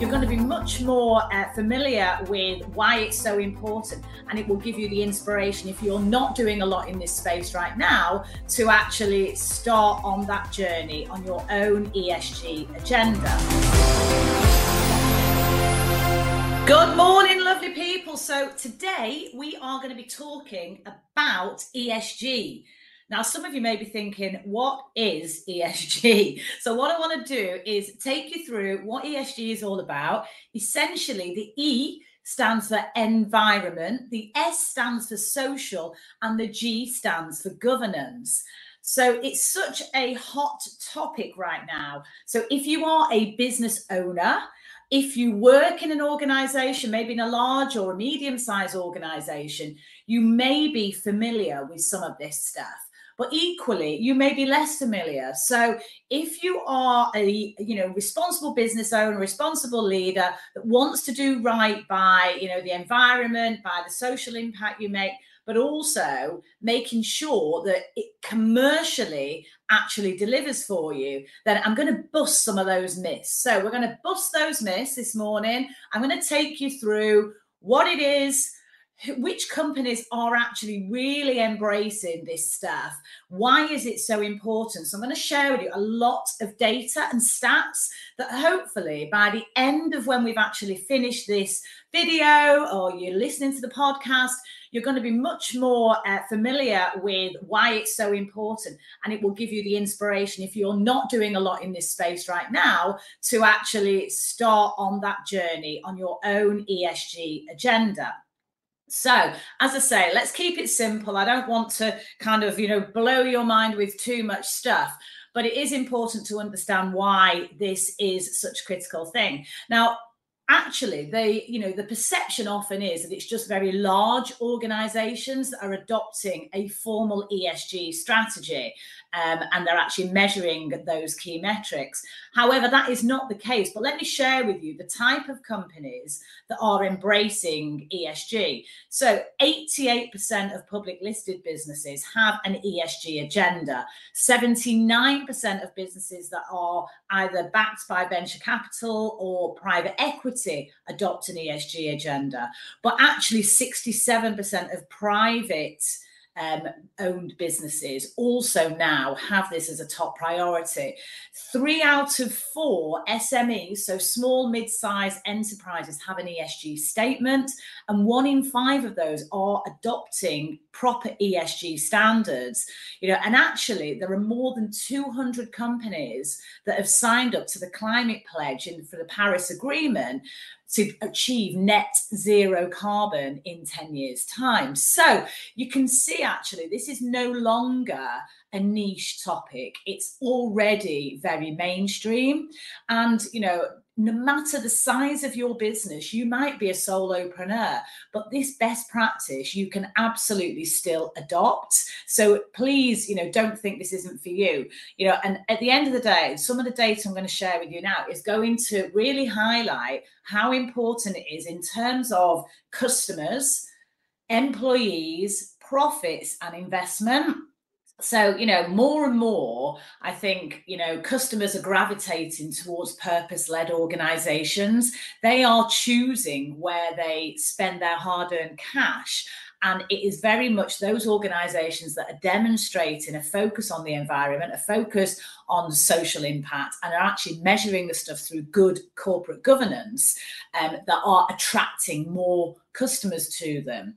you're going to be much more uh, familiar with why it's so important and it will give you the inspiration if you're not doing a lot in this space right now to actually start on that journey on your own ESG agenda. Good morning, lovely people. So, today we are going to be talking about ESG. Now, some of you may be thinking, what is ESG? So, what I want to do is take you through what ESG is all about. Essentially, the E stands for environment, the S stands for social, and the G stands for governance. So, it's such a hot topic right now. So, if you are a business owner, if you work in an organization, maybe in a large or a medium sized organization, you may be familiar with some of this stuff but equally you may be less familiar so if you are a you know responsible business owner responsible leader that wants to do right by you know the environment by the social impact you make but also making sure that it commercially actually delivers for you, then I'm going to bust some of those myths. So, we're going to bust those myths this morning. I'm going to take you through what it is, which companies are actually really embracing this stuff? Why is it so important? So i'm going to share with you a lot of data and stats that hopefully by the end of when we've actually finished this video or you're listening to the podcast you're going to be much more uh, familiar with why it's so important. And it will give you the inspiration if you're not doing a lot in this space right now to actually start on that journey on your own esg agenda so, as I say, let's keep it simple. I don't want to kind of, you know, blow your mind with too much stuff, but it is important to understand why this is such a critical thing. Now, actually they you know the perception often is that it's just very large organizations that are adopting a formal esg strategy um, and they're actually measuring those key metrics. However that is not the case but let me share with you the type of companies that are embracing esg so 88% of public listed businesses have an esg agenda. 79% of businesses that are either backed by venture capital or private equity equity adopt an ESG agenda, but actually 67% of private um, owned businesses also now have this as a top priority. Three out of four SMEs, so small, mid sized enterprises, have an ESG statement, and one in five of those are adopting proper ESG standards. You know, and actually, there are more than 200 companies that have signed up to the climate pledge and for the Paris Agreement to achieve net zero carbon in 10 years' time. So you can see actually, this is no longer a niche topic. It's already very mainstream. And, you know, no matter the size of your business, you might be a solopreneur, but this best practice you can absolutely still adopt. So please, you know, don't think this isn't for you. You know, and at the end of the day, some of the data I'm going to share with you now is going to really highlight how important it is in terms of customers, employees, profits, and investment so you know more and more i think you know customers are gravitating towards purpose led organizations. They are choosing where they spend their hard earned cash and it is very much those organizations that are demonstrating a focus on the environment, a focus on social impact, and are actually measuring the stuff through good corporate governance um, that are attracting more customers to them.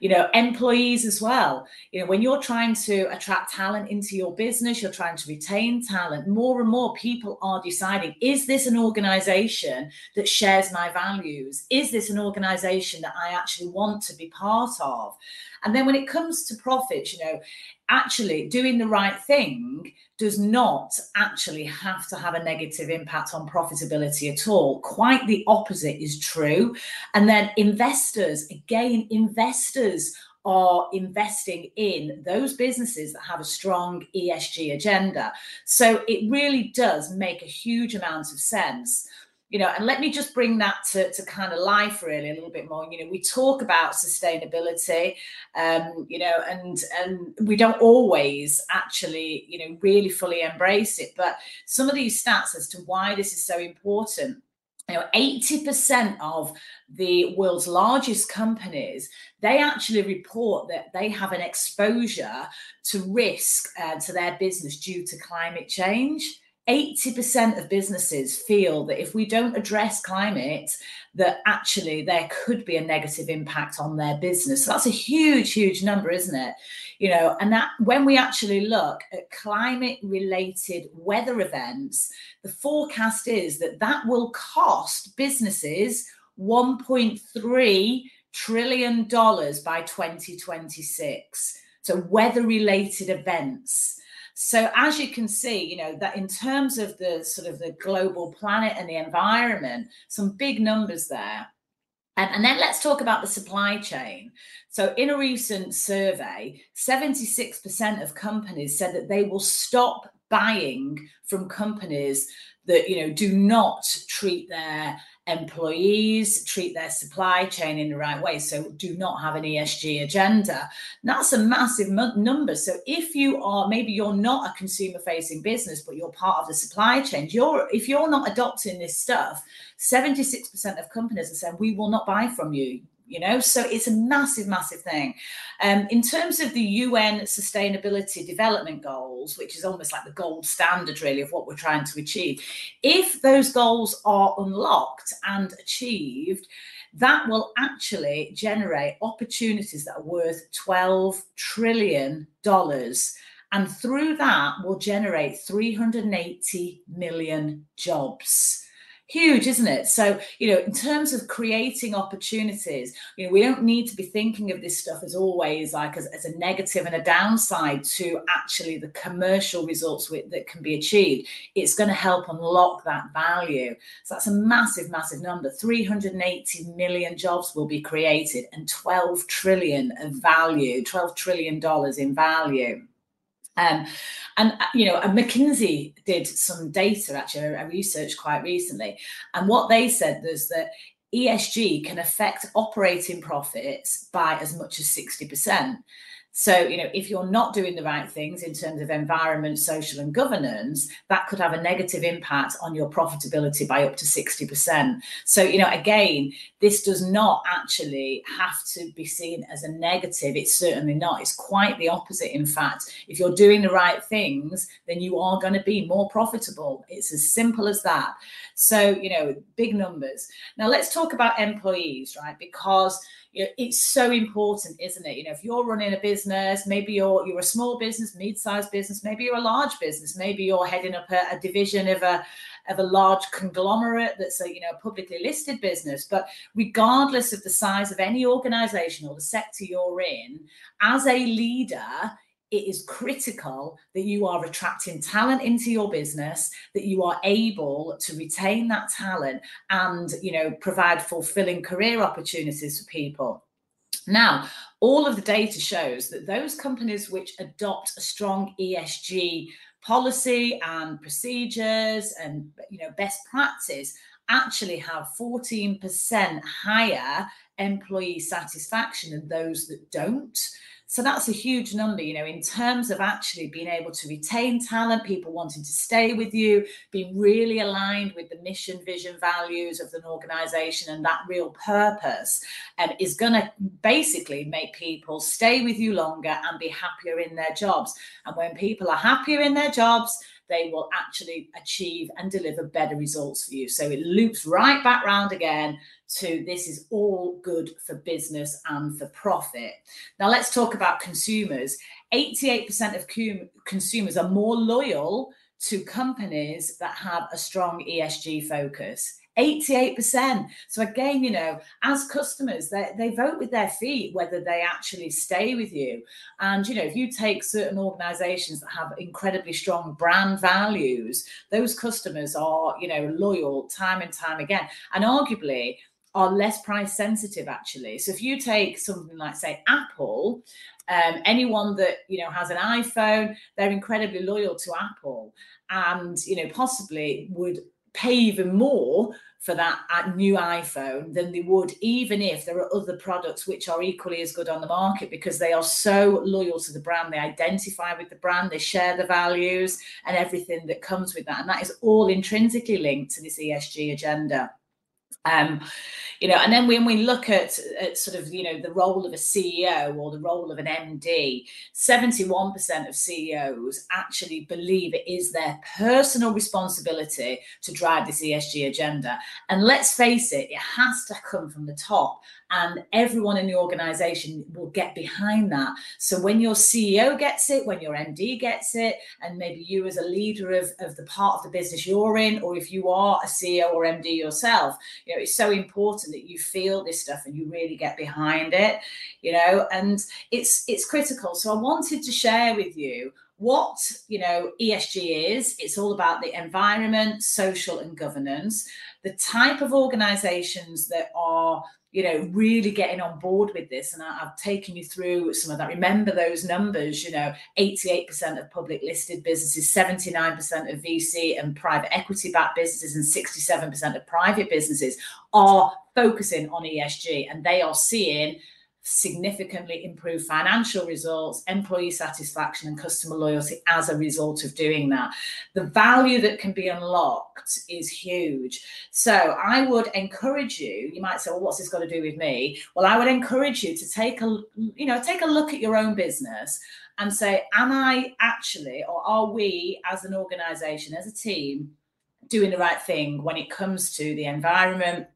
You know employees as well. You know when you're trying to attract talent into your business you're trying to retain talent more and more people are deciding is this an organization that shares my values? Is this an organization that i actually want to be part of? And then when it comes to profits you know actually doing the right thing does not actually have to have a negative impact on profitability at all. Quite the opposite is true. And then investors, again, investors are investing in those businesses that have a strong ESG agenda. So it really does make a huge amount of sense you know and let me just bring that to, to kind of life really a little bit more. You know we talk about sustainability um you know and and we don't always actually you know really fully embrace it but some of these stats as to why this is so important you know 80% of the world's largest companies they actually report that they have an exposure to risk uh, to their business due to climate change 80% of businesses feel that if we don't address climate that actually there could be a negative impact on their business. So that's a huge huge number isn't it? You know and that when we actually look at climate related weather events the forecast is that that will cost businesses 1.3 trillion dollars by 2026 so weather related events so as you can see, you know, that in terms of the sort of the global planet and the environment, some big numbers there. And, and, then let's talk about the supply chain. So, in a recent survey, 76% of companies said that they will stop buying from companies that you know do not treat their employees treat their supply chain in the right way so do not have an esg agenda. That's a massive number. So if you are maybe you're not a consumer facing business but you're part of the supply chain you're if you're not adopting this stuff 76% of companies are saying we will not buy from you you know? So it's a massive massive thing. Um, in terms of the un sustainability development goals which is almost like the gold standard really of what we're trying to achieve if those goals are unlocked and achieved that will actually generate opportunities that are worth 12 trillion dollars. And through that will generate 380 million jobs huge isn't it? So you know in terms of creating opportunities you know we don't need to be thinking of this stuff as always like as, as a negative and a downside to actually the commercial results with, that can be achieved. It's going to help unlock that value. So that's a massive massive number. 380 million jobs will be created and 12 trillion of value 12 trillion dollars in value um, and uh, you know, McKinsey did some data actually, a research quite recently, and what they said was that ESG can affect operating profits by as much as sixty percent. So, you know, if you're not doing the right things in terms of environment, social, and governance, that could have a negative impact on your profitability by up to 60%. So, you know, again, this does not actually have to be seen as a negative. It's certainly not. It's quite the opposite. In fact, if you're doing the right things, then you are going to be more profitable. It's as simple as that. So, you know, big numbers. Now, let's talk about employees, right? Because it's so important, isn't it? You know, if you're running a business, maybe you're you're a small business, mid-sized business, maybe you're a large business, maybe you're heading up a, a division of a of a large conglomerate that's a you know publicly listed business. But regardless of the size of any organization or the sector you're in, as a leader, it is critical that you are attracting talent into your business that you are able to retain that talent and you know provide fulfilling career opportunities for people. Now all of the data shows that those companies which adopt a strong esg policy and procedures and you know best practice actually have 14% higher employee satisfaction and those that don't so that's a huge number, you know, in terms of actually being able to retain talent, people wanting to stay with you, being really aligned with the mission, vision, values of an organization and that real purpose um, is going to basically make people stay with you longer and be happier in their jobs. And when people are happier in their jobs, they will actually achieve and deliver better results for you. So it loops right back round again to this is all good for business and for profit. Now let's talk about consumers. 88% of consumers are more loyal to companies that have a strong ESG focus. 88%. So again, you know, as customers, they, they vote with their feet whether they actually stay with you. And, you know, if you take certain organizations that have incredibly strong brand values, those customers are, you know, loyal time and time again. And arguably, are less price sensitive actually. So if you take something like say Apple, um, anyone that you know has an iPhone, they're incredibly loyal to Apple, and you know possibly would pay even more for that uh, new iPhone than they would even if there are other products which are equally as good on the market because they are so loyal to the brand. They identify with the brand, they share the values and everything that comes with that. And that is all intrinsically linked to this ESG agenda. Um, you know, and then when we look at, at sort of, you know, the role of a CEO or the role of an MD, 71% of CEOs actually believe it is their personal responsibility to drive this ESG agenda. And let's face it, it has to come from the top and everyone in the organization will get behind that. So when your CEO gets it, when your MD gets it, and maybe you as a leader of, of the part of the business you're in, or if you are a CEO or MD yourself, you know, it's so important that you feel this stuff and you really get behind it, you know, and it's it's critical. So I wanted to share with you what you know ESG is. It's all about the environment, social, and governance. The type of organisations that are you know, really getting on board with this. And I, have taken you through some of that. Remember those numbers, you know, 88% of public listed businesses, 79% of VC and private equity backed businesses, and 67% of private businesses are focusing on ESG and they are seeing significantly improve financial results, employee satisfaction, and customer loyalty as a result of doing that. The value that can be unlocked is huge. So I would encourage you, you might say, well, what's this got to do with me? Well, I would encourage you to take a, you know, take a look at your own business and say, am I actually, or are we as an organization, as a team, doing the right thing when it comes to the environment,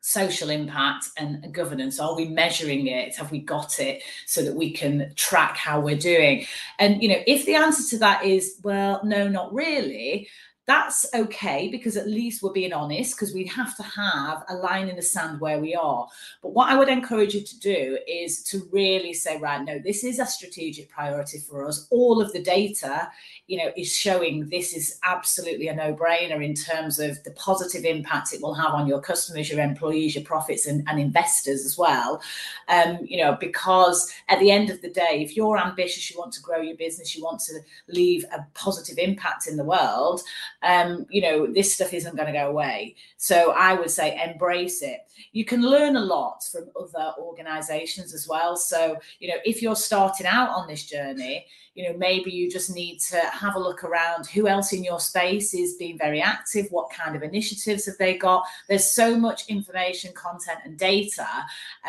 social impact and governance? Are we measuring it? Have we got it so that we can track how we're doing? And you know if the answer to that is well no not really that's okay because at least we're being honest because we have to have a line in the sand where we are. But what I would encourage you to do is to really say, right, no, this is a strategic priority for us. All of the data, you know, is showing this is absolutely a no-brainer in terms of the positive impact it will have on your customers, your employees, your profits, and, and investors as well. Um, you know, because at the end of the day, if you're ambitious, you want to grow your business, you want to leave a positive impact in the world um, you know, this stuff isn't going to go away. So I would say embrace it. You can learn a lot from other organizations as well. So, you know, if you're starting out on this journey, you know maybe you just need to have a look around who else in your space is being very active what kind of initiatives have they got? There's so much information content and data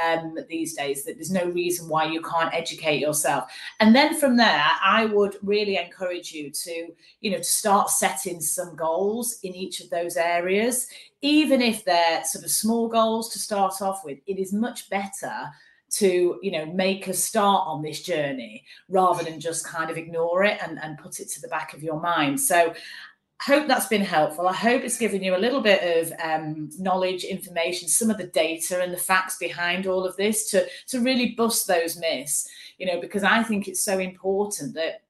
um, these days that there's no reason why you can't educate yourself. And then from there i would really encourage you to you know to start setting some goals in each of those areas. Even if they're sort of small goals to start off with it is much better to you know make a start on this journey rather than just kind of ignore it and, and put it to the back of your mind. So hope that's been helpful. I hope it's given you a little bit of um, knowledge information some of the data and the facts behind all of this to to really bust those myths you know because i think it's so important that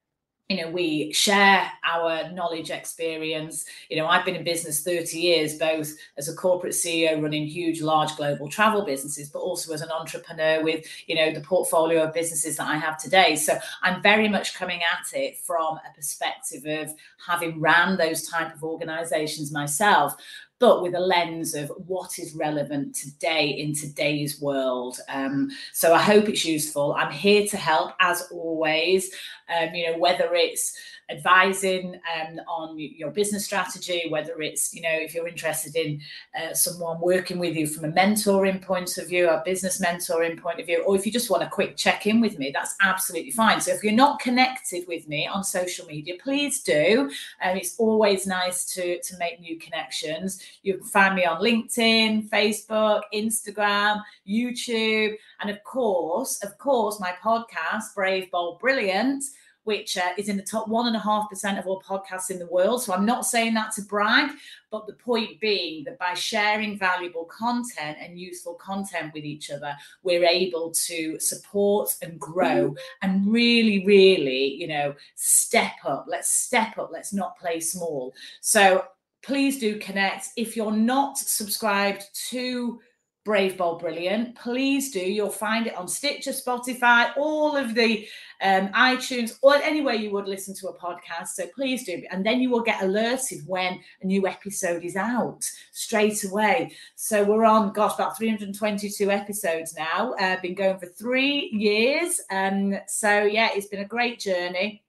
you know we share our knowledge experience. You know i've been in business 30 years both as a corporate ceo running huge large global travel businesses but also as an entrepreneur with you know the portfolio of businesses that i have today. So i'm very much coming at it from a perspective of having ran those type of organizations myself but with a lens of what is relevant today in today's world. Um, so I hope it's useful. I'm here to help as always. Um, you know, whether it's advising um, on your business strategy, whether it's, you know, if you're interested in uh, someone working with you from a mentoring point of view, a business mentoring point of view, or if you just want a quick check in with me, that's absolutely fine. So if you're not connected with me on social media, please do. Um, it's always nice to, to make new connections. You can find me on LinkedIn, Facebook, Instagram, YouTube, and of course, of course, my podcast, Brave, Bold, Brilliant which uh, is in the top one and a half percent of all podcasts in the world. So I'm not saying that to brag, but the point being that by sharing valuable content and useful content with each other, we're able to support and grow and really, really, you know, step up. Let's step up. Let's not play small. So please do connect. If you're not subscribed to Brave Bold Brilliant, please do. You'll find it on Stitcher, Spotify, all of the um, iTunes, or anywhere you would listen to a podcast. So please do. And then you will get alerted when a new episode is out straight away. So we're on, gosh, about 322 episodes now. Uh, been going for three years. Um, so yeah, it's been a great journey.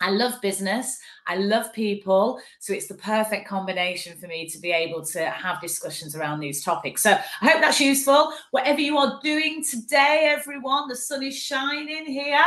I love business. I love people. So it's the perfect combination for me to be able to have discussions around these topics. So I hope that's useful. Whatever you are doing today, everyone, the sun is shining here.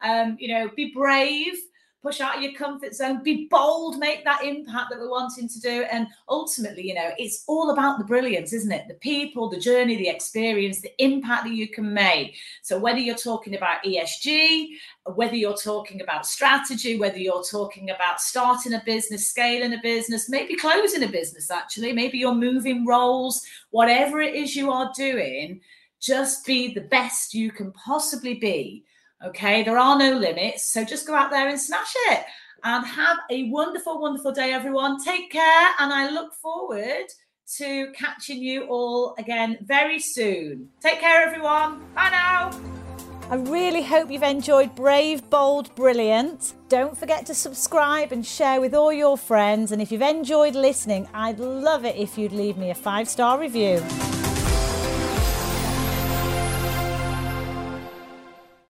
Um, you know, be brave push out of your comfort zone, be bold, make that impact that we're wanting to do. And ultimately, you know, it's all about the brilliance, isn't it? The people, the journey, the experience, the impact that you can make. So whether you're talking about ESG, whether you're talking about strategy, whether you're talking about starting a business, scaling a business, maybe closing a business, actually, maybe you're moving roles, whatever it is you are doing, just be the best you can possibly be Okay, there are no limits. So just go out there and smash it and have a wonderful, wonderful day, everyone. Take care. And I look forward to catching you all again very soon. Take care, everyone. Bye now. I really hope you've enjoyed Brave, Bold, Brilliant. Don't forget to subscribe and share with all your friends. And if you've enjoyed listening, I'd love it if you'd leave me a five star review.